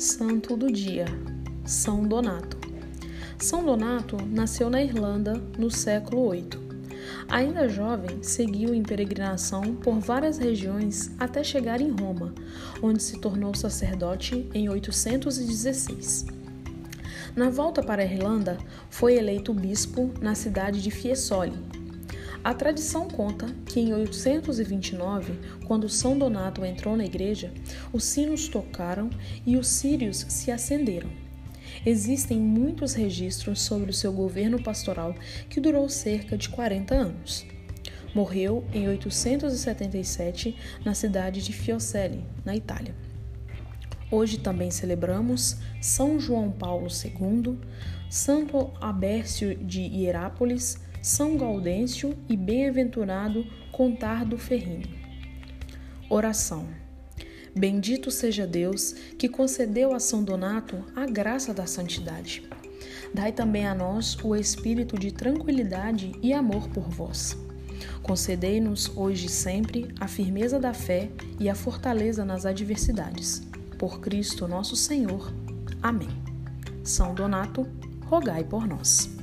Santo do dia, São Donato. São Donato nasceu na Irlanda no século VIII. Ainda jovem, seguiu em peregrinação por várias regiões até chegar em Roma, onde se tornou sacerdote em 816. Na volta para a Irlanda, foi eleito bispo na cidade de Fiesole, a tradição conta que em 829, quando São Donato entrou na igreja, os sinos tocaram e os círios se acenderam. Existem muitos registros sobre o seu governo pastoral que durou cerca de 40 anos. Morreu em 877 na cidade de Fiesole, na Itália. Hoje também celebramos São João Paulo II, Santo Abércio de Hierápolis, são Gaudêncio e bem-aventurado Contardo Ferrino. Oração. Bendito seja Deus que concedeu a São Donato a graça da santidade. Dai também a nós o espírito de tranquilidade e amor por vós. Concedei-nos hoje e sempre a firmeza da fé e a fortaleza nas adversidades. Por Cristo nosso Senhor. Amém. São Donato, rogai por nós.